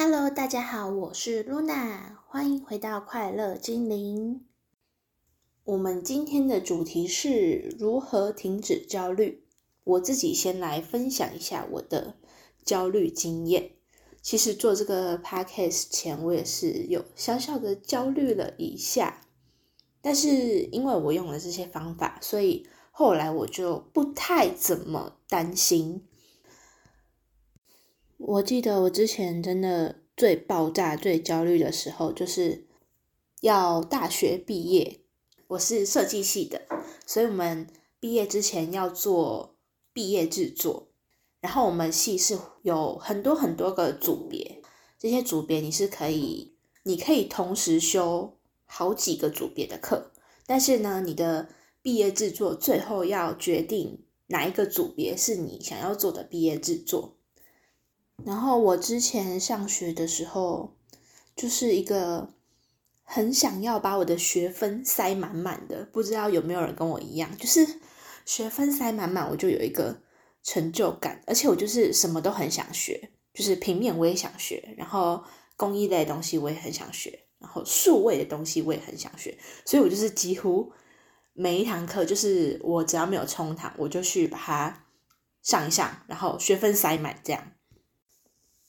Hello，大家好，我是 Luna，欢迎回到快乐精灵。我们今天的主题是如何停止焦虑。我自己先来分享一下我的焦虑经验。其实做这个 podcast 前，我也是有小小的焦虑了一下，但是因为我用了这些方法，所以后来我就不太怎么担心。我记得我之前真的最爆炸、最焦虑的时候，就是要大学毕业。我是设计系的，所以我们毕业之前要做毕业制作。然后我们系是有很多很多个组别，这些组别你是可以，你可以同时修好几个组别的课。但是呢，你的毕业制作最后要决定哪一个组别是你想要做的毕业制作。然后我之前上学的时候，就是一个很想要把我的学分塞满满的，不知道有没有人跟我一样，就是学分塞满满，我就有一个成就感，而且我就是什么都很想学，就是平面我也想学，然后工艺类的东西我也很想学，然后数位的东西我也很想学，所以我就是几乎每一堂课，就是我只要没有冲堂，我就去把它上一上，然后学分塞满这样。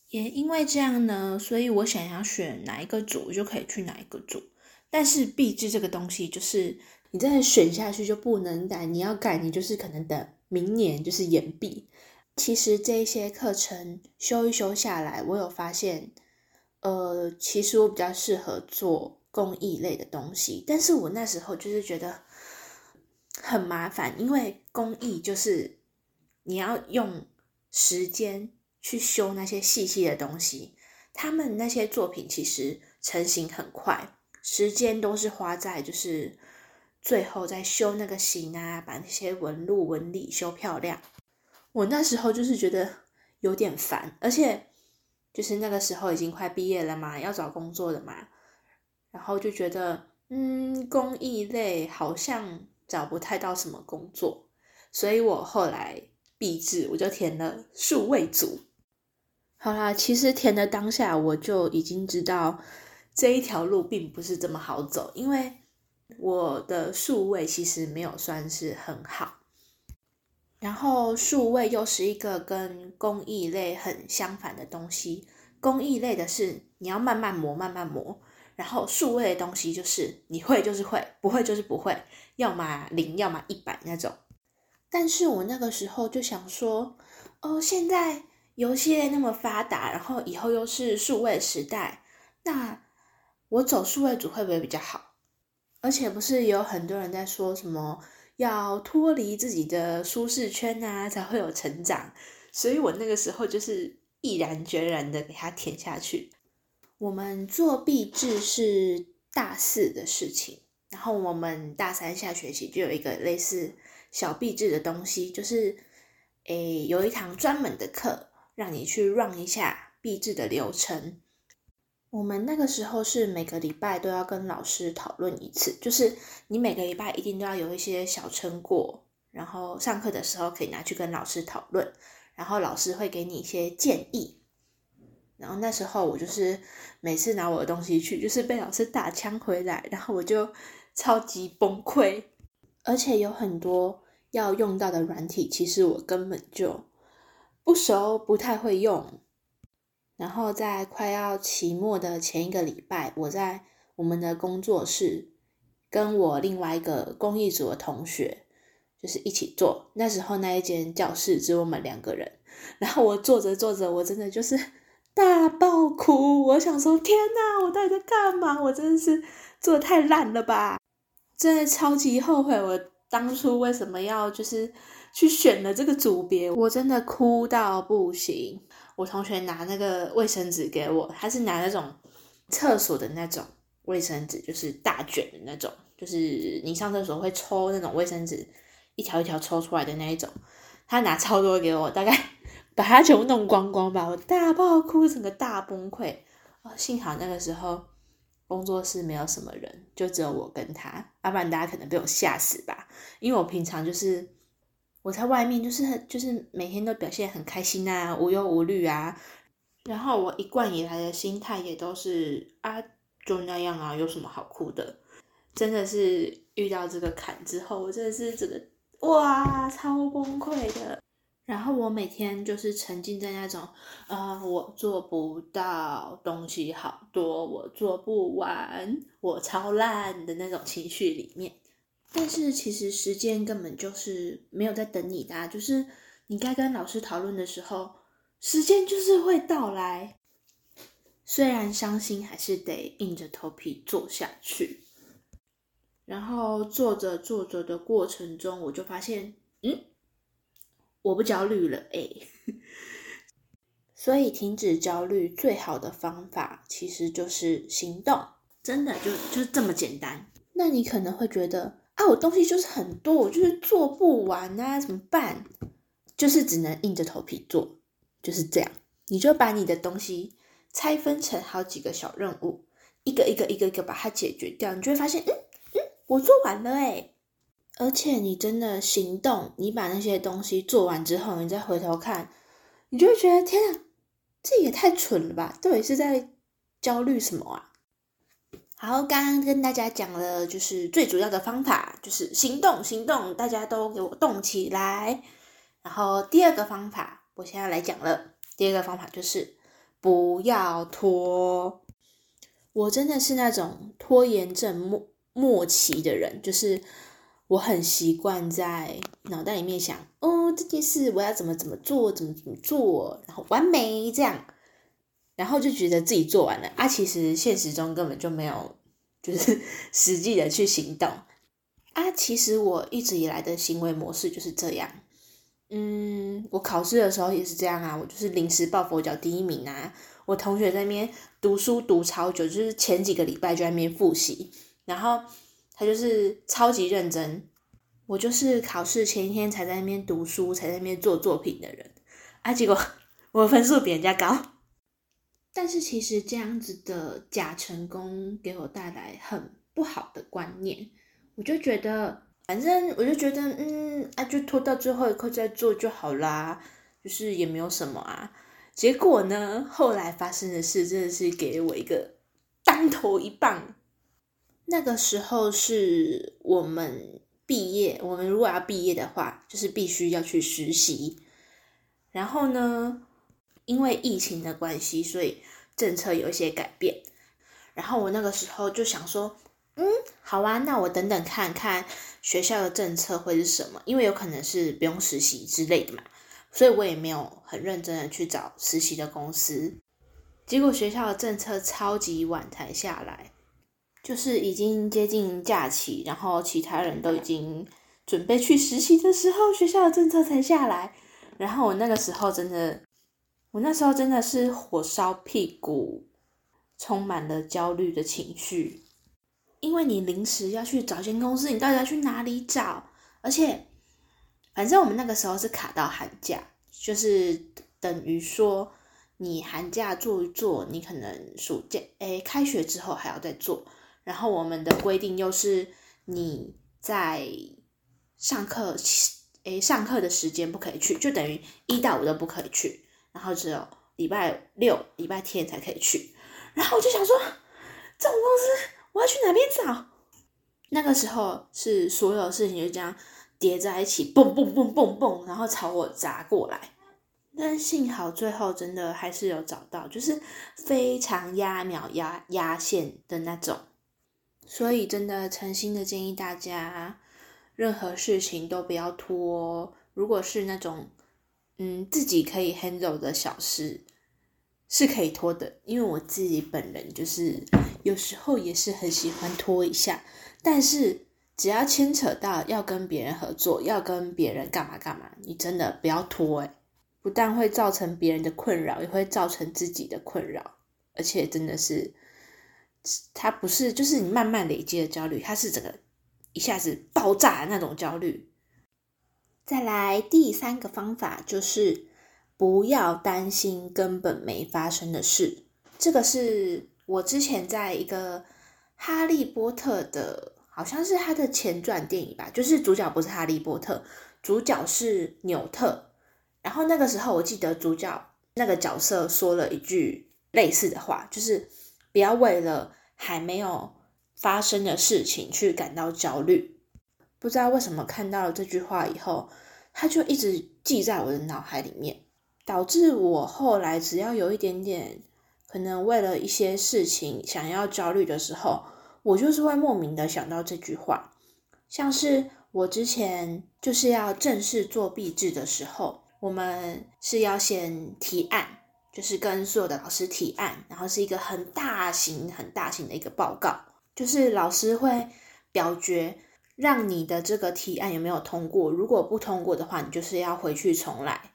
也因为这样呢，所以我想要选哪一个组，我就可以去哪一个组。但是毕制这个东西，就是你再选下去就不能改，你要改，你就是可能等明年就是延毕。其实这一些课程修一修下来，我有发现，呃，其实我比较适合做公益类的东西。但是我那时候就是觉得很麻烦，因为公益就是你要用时间。去修那些细细的东西，他们那些作品其实成型很快，时间都是花在就是最后在修那个形啊，把那些纹路纹理修漂亮。我那时候就是觉得有点烦，而且就是那个时候已经快毕业了嘛，要找工作的嘛，然后就觉得嗯，工艺类好像找不太到什么工作，所以我后来毕制，我就填了数位组。好啦，其实填的当下我就已经知道这一条路并不是这么好走，因为我的数位其实没有算是很好，然后数位又是一个跟工艺类很相反的东西。工艺类的是你要慢慢磨，慢慢磨，然后数位的东西就是你会就是会，不会就是不会，要么零，要么一百那种。但是我那个时候就想说，哦，现在。游戏类那么发达，然后以后又是数位时代，那我走数位组会不会比较好？而且不是有很多人在说什么要脱离自己的舒适圈啊，才会有成长。所以我那个时候就是毅然决然的给他填下去。我们做毕制是大四的事情，然后我们大三下学期就有一个类似小毕制的东西，就是诶有一堂专门的课。让你去 run 一下毕制的流程。我们那个时候是每个礼拜都要跟老师讨论一次，就是你每个礼拜一定都要有一些小成果，然后上课的时候可以拿去跟老师讨论，然后老师会给你一些建议。然后那时候我就是每次拿我的东西去，就是被老师打枪回来，然后我就超级崩溃，而且有很多要用到的软体，其实我根本就。不熟，不太会用。然后在快要期末的前一个礼拜，我在我们的工作室跟我另外一个公益组的同学，就是一起做。那时候那一间教室只有我们两个人。然后我做着做着，我真的就是 大爆哭。我想说，天哪，我到底在干嘛？我真的是做的太烂了吧！真的超级后悔，我当初为什么要就是。去选了这个组别，我真的哭到不行。我同学拿那个卫生纸给我，他是拿那种厕所的那种卫生纸，就是大卷的那种，就是你上厕所会抽那种卫生纸，一条一条抽出来的那一种。他拿超多给我，大概 把它全部弄光光吧，我大爆哭，整个大崩溃。哦，幸好那个时候工作室没有什么人，就只有我跟他，要不然大家可能被我吓死吧。因为我平常就是。我在外面就是就是每天都表现很开心啊，无忧无虑啊。然后我一贯以来的心态也都是啊，就那样啊，有什么好哭的？真的是遇到这个坎之后，我真的是整个哇，超崩溃的。然后我每天就是沉浸在那种啊，我做不到，东西好多，我做不完，我超烂的那种情绪里面。但是其实时间根本就是没有在等你的，就是你该跟老师讨论的时候。时间就是会到来，虽然伤心，还是得硬着头皮做下去。然后做着做着的过程中，我就发现，嗯，我不焦虑了，哎。所以停止焦虑最好的方法，其实就是行动，真的就就是这么简单。那你可能会觉得，啊，我东西就是很多，我就是做不完啊，怎么办？就是只能硬着头皮做。就是这样，你就把你的东西拆分成好几个小任务，一个一个一个一个把它解决掉，你就会发现，嗯嗯，我做完了诶而且你真的行动，你把那些东西做完之后，你再回头看，你就会觉得，天啊，这也太蠢了吧！到底是在焦虑什么啊？好，刚刚跟大家讲了，就是最主要的方法就是行动，行动，大家都给我动起来。然后第二个方法。我现在来讲了，第二个方法就是不要拖。我真的是那种拖延症末末期的人，就是我很习惯在脑袋里面想，哦，这件事我要怎么怎么做，怎么怎么做，然后完美这样，然后就觉得自己做完了啊，其实现实中根本就没有，就是 实际的去行动啊。其实我一直以来的行为模式就是这样。嗯，我考试的时候也是这样啊，我就是临时抱佛脚第一名啊。我同学在那边读书读超久，就是前几个礼拜就在那边复习，然后他就是超级认真。我就是考试前一天才在那边读书，才在那边做作品的人啊。结果 我分数比人家高，但是其实这样子的假成功给我带来很不好的观念，我就觉得。反正我就觉得，嗯啊，就拖到最后一刻再做就好啦，就是也没有什么啊。结果呢，后来发生的事真的是给我一个当头一棒。那个时候是我们毕业，我们如果要毕业的话，就是必须要去实习。然后呢，因为疫情的关系，所以政策有一些改变。然后我那个时候就想说。嗯，好啊，那我等等看看学校的政策会是什么，因为有可能是不用实习之类的嘛，所以我也没有很认真的去找实习的公司。结果学校的政策超级晚才下来，就是已经接近假期，然后其他人都已经准备去实习的时候，学校的政策才下来。然后我那个时候真的，我那时候真的是火烧屁股，充满了焦虑的情绪。因为你临时要去找间公司，你到底要去哪里找？而且，反正我们那个时候是卡到寒假，就是等于说你寒假做一做，你可能暑假诶开学之后还要再做。然后我们的规定又是你在上课诶上课的时间不可以去，就等于一到五都不可以去，然后只有礼拜六、礼拜天才可以去。然后我就想说，这种公司。我要去哪边找？那个时候是所有事情就这样叠在一起，蹦蹦蹦蹦蹦，然后朝我砸过来。但幸好最后真的还是有找到，就是非常压秒压压线的那种。所以真的诚心的建议大家，任何事情都不要拖。如果是那种嗯自己可以 handle 的小事。是可以拖的，因为我自己本人就是有时候也是很喜欢拖一下，但是只要牵扯到要跟别人合作，要跟别人干嘛干嘛，你真的不要拖诶不但会造成别人的困扰，也会造成自己的困扰，而且真的是，它不是就是你慢慢累积的焦虑，它是整个一下子爆炸的那种焦虑。再来第三个方法就是。不要担心根本没发生的事。这个是我之前在一个《哈利波特》的，好像是他的前传电影吧，就是主角不是哈利波特，主角是纽特。然后那个时候我记得主角那个角色说了一句类似的话，就是不要为了还没有发生的事情去感到焦虑。不知道为什么看到了这句话以后，他就一直记在我的脑海里面，导致我后来只要有一点点可能为了一些事情想要焦虑的时候，我就是会莫名的想到这句话。像是我之前就是要正式做毕制的时候，我们是要先提案，就是跟所有的老师提案，然后是一个很大型、很大型的一个报告，就是老师会表决。让你的这个提案有没有通过？如果不通过的话，你就是要回去重来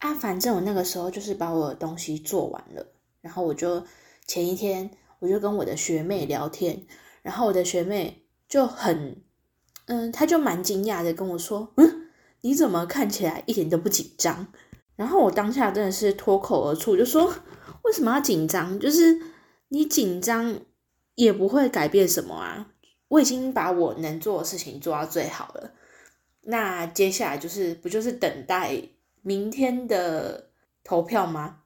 啊。反正我那个时候就是把我的东西做完了，然后我就前一天我就跟我的学妹聊天，然后我的学妹就很嗯，她就蛮惊讶的跟我说：“嗯，你怎么看起来一点都不紧张？”然后我当下真的是脱口而出就说：“为什么要紧张？就是你紧张也不会改变什么啊。”我已经把我能做的事情做到最好了，那接下来就是不就是等待明天的投票吗？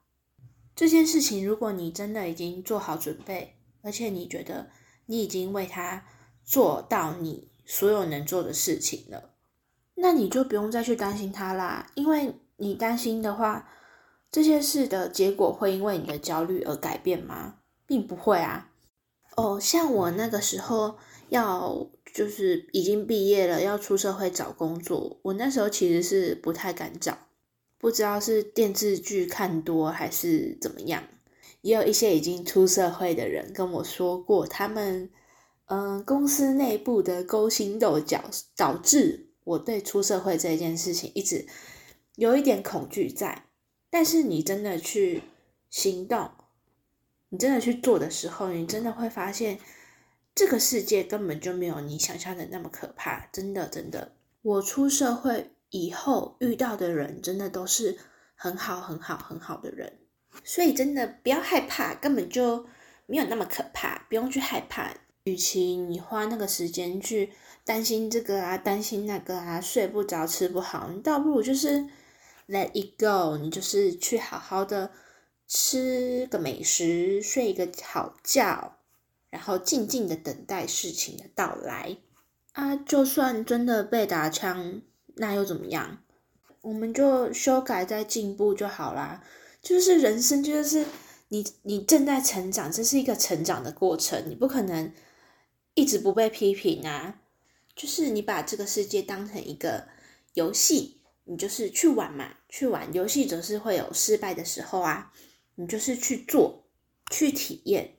这件事情，如果你真的已经做好准备，而且你觉得你已经为他做到你所有能做的事情了，那你就不用再去担心他啦。因为你担心的话，这些事的结果会因为你的焦虑而改变吗？并不会啊。哦，像我那个时候。要就是已经毕业了，要出社会找工作。我那时候其实是不太敢找，不知道是电视剧看多还是怎么样。也有一些已经出社会的人跟我说过，他们嗯公司内部的勾心斗角，导致我对出社会这件事情一直有一点恐惧在。但是你真的去行动，你真的去做的时候，你真的会发现。这个世界根本就没有你想象的那么可怕，真的真的。我出社会以后遇到的人，真的都是很好很好很好的人，所以真的不要害怕，根本就没有那么可怕，不用去害怕。与其你花那个时间去担心这个啊，担心那个啊，睡不着吃不好，你倒不如就是 let it go，你就是去好好的吃个美食，睡一个好觉。然后静静的等待事情的到来啊！就算真的被打枪，那又怎么样？我们就修改再进步就好啦。就是人生，就是你你正在成长，这是一个成长的过程，你不可能一直不被批评啊。就是你把这个世界当成一个游戏，你就是去玩嘛，去玩游戏总是会有失败的时候啊。你就是去做，去体验。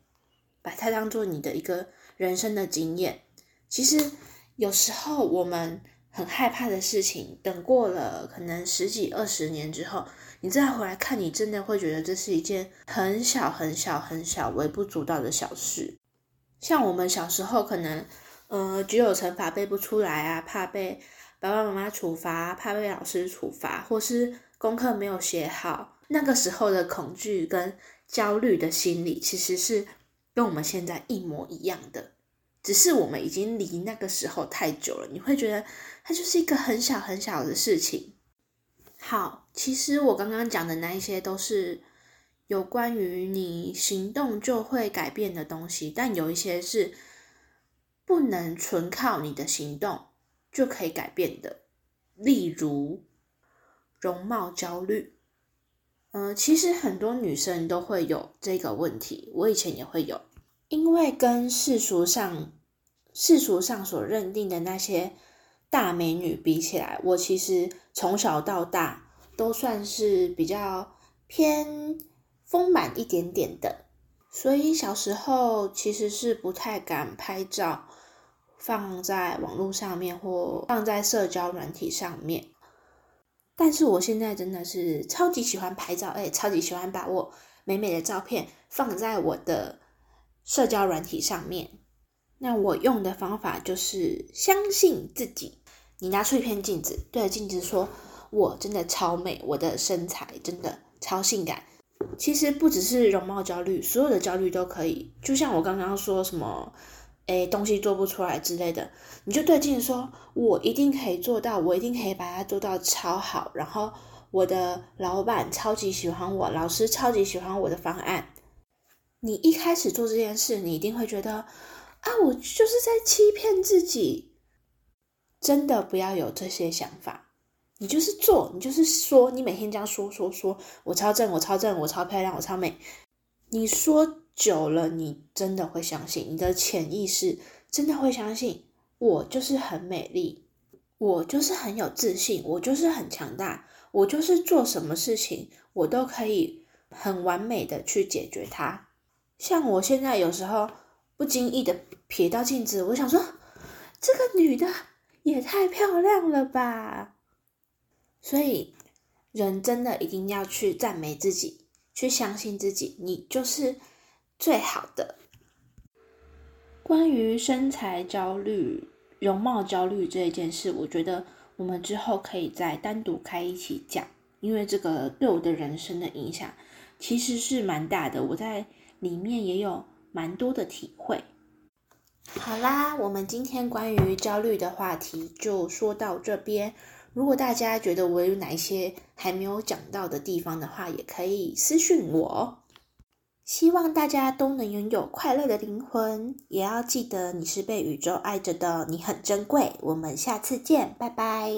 把它当做你的一个人生的经验。其实有时候我们很害怕的事情，等过了可能十几二十年之后，你再回来看，你真的会觉得这是一件很小很小很小、微不足道的小事。像我们小时候可能，呃，只有乘法背不出来啊，怕被爸爸妈妈处罚，怕被老师处罚，或是功课没有写好，那个时候的恐惧跟焦虑的心理，其实是。跟我们现在一模一样的，只是我们已经离那个时候太久了。你会觉得它就是一个很小很小的事情。好，其实我刚刚讲的那一些都是有关于你行动就会改变的东西，但有一些是不能纯靠你的行动就可以改变的，例如容貌焦虑。嗯，其实很多女生都会有这个问题，我以前也会有，因为跟世俗上世俗上所认定的那些大美女比起来，我其实从小到大都算是比较偏丰满一点点的，所以小时候其实是不太敢拍照放在网络上面或放在社交软体上面。但是我现在真的是超级喜欢拍照，哎，超级喜欢把我美美的照片放在我的社交软体上面。那我用的方法就是相信自己。你拿出一片镜子，对着镜子说：“我真的超美，我的身材真的超性感。”其实不只是容貌焦虑，所有的焦虑都可以。就像我刚刚说什么。哎，东西做不出来之类的，你就对镜子说：“我一定可以做到，我一定可以把它做到超好。”然后我的老板超级喜欢我，老师超级喜欢我的方案。你一开始做这件事，你一定会觉得啊，我就是在欺骗自己。真的不要有这些想法，你就是做，你就是说，你每天这样说说说，我超正，我超正，我超漂亮，我超美。你说久了，你真的会相信，你的潜意识真的会相信，我就是很美丽，我就是很有自信，我就是很强大，我就是做什么事情，我都可以很完美的去解决它。像我现在有时候不经意的瞥到镜子，我想说，这个女的也太漂亮了吧！所以，人真的一定要去赞美自己，去相信自己，你就是最好的。关于身材焦虑、容貌焦虑这一件事，我觉得我们之后可以再单独开一起讲，因为这个对我的人生的影响其实是蛮大的。我在里面也有蛮多的体会。好啦，我们今天关于焦虑的话题就说到这边。如果大家觉得我有哪一些还没有讲到的地方的话，也可以私信我。希望大家都能拥有快乐的灵魂，也要记得你是被宇宙爱着的，你很珍贵。我们下次见，拜拜。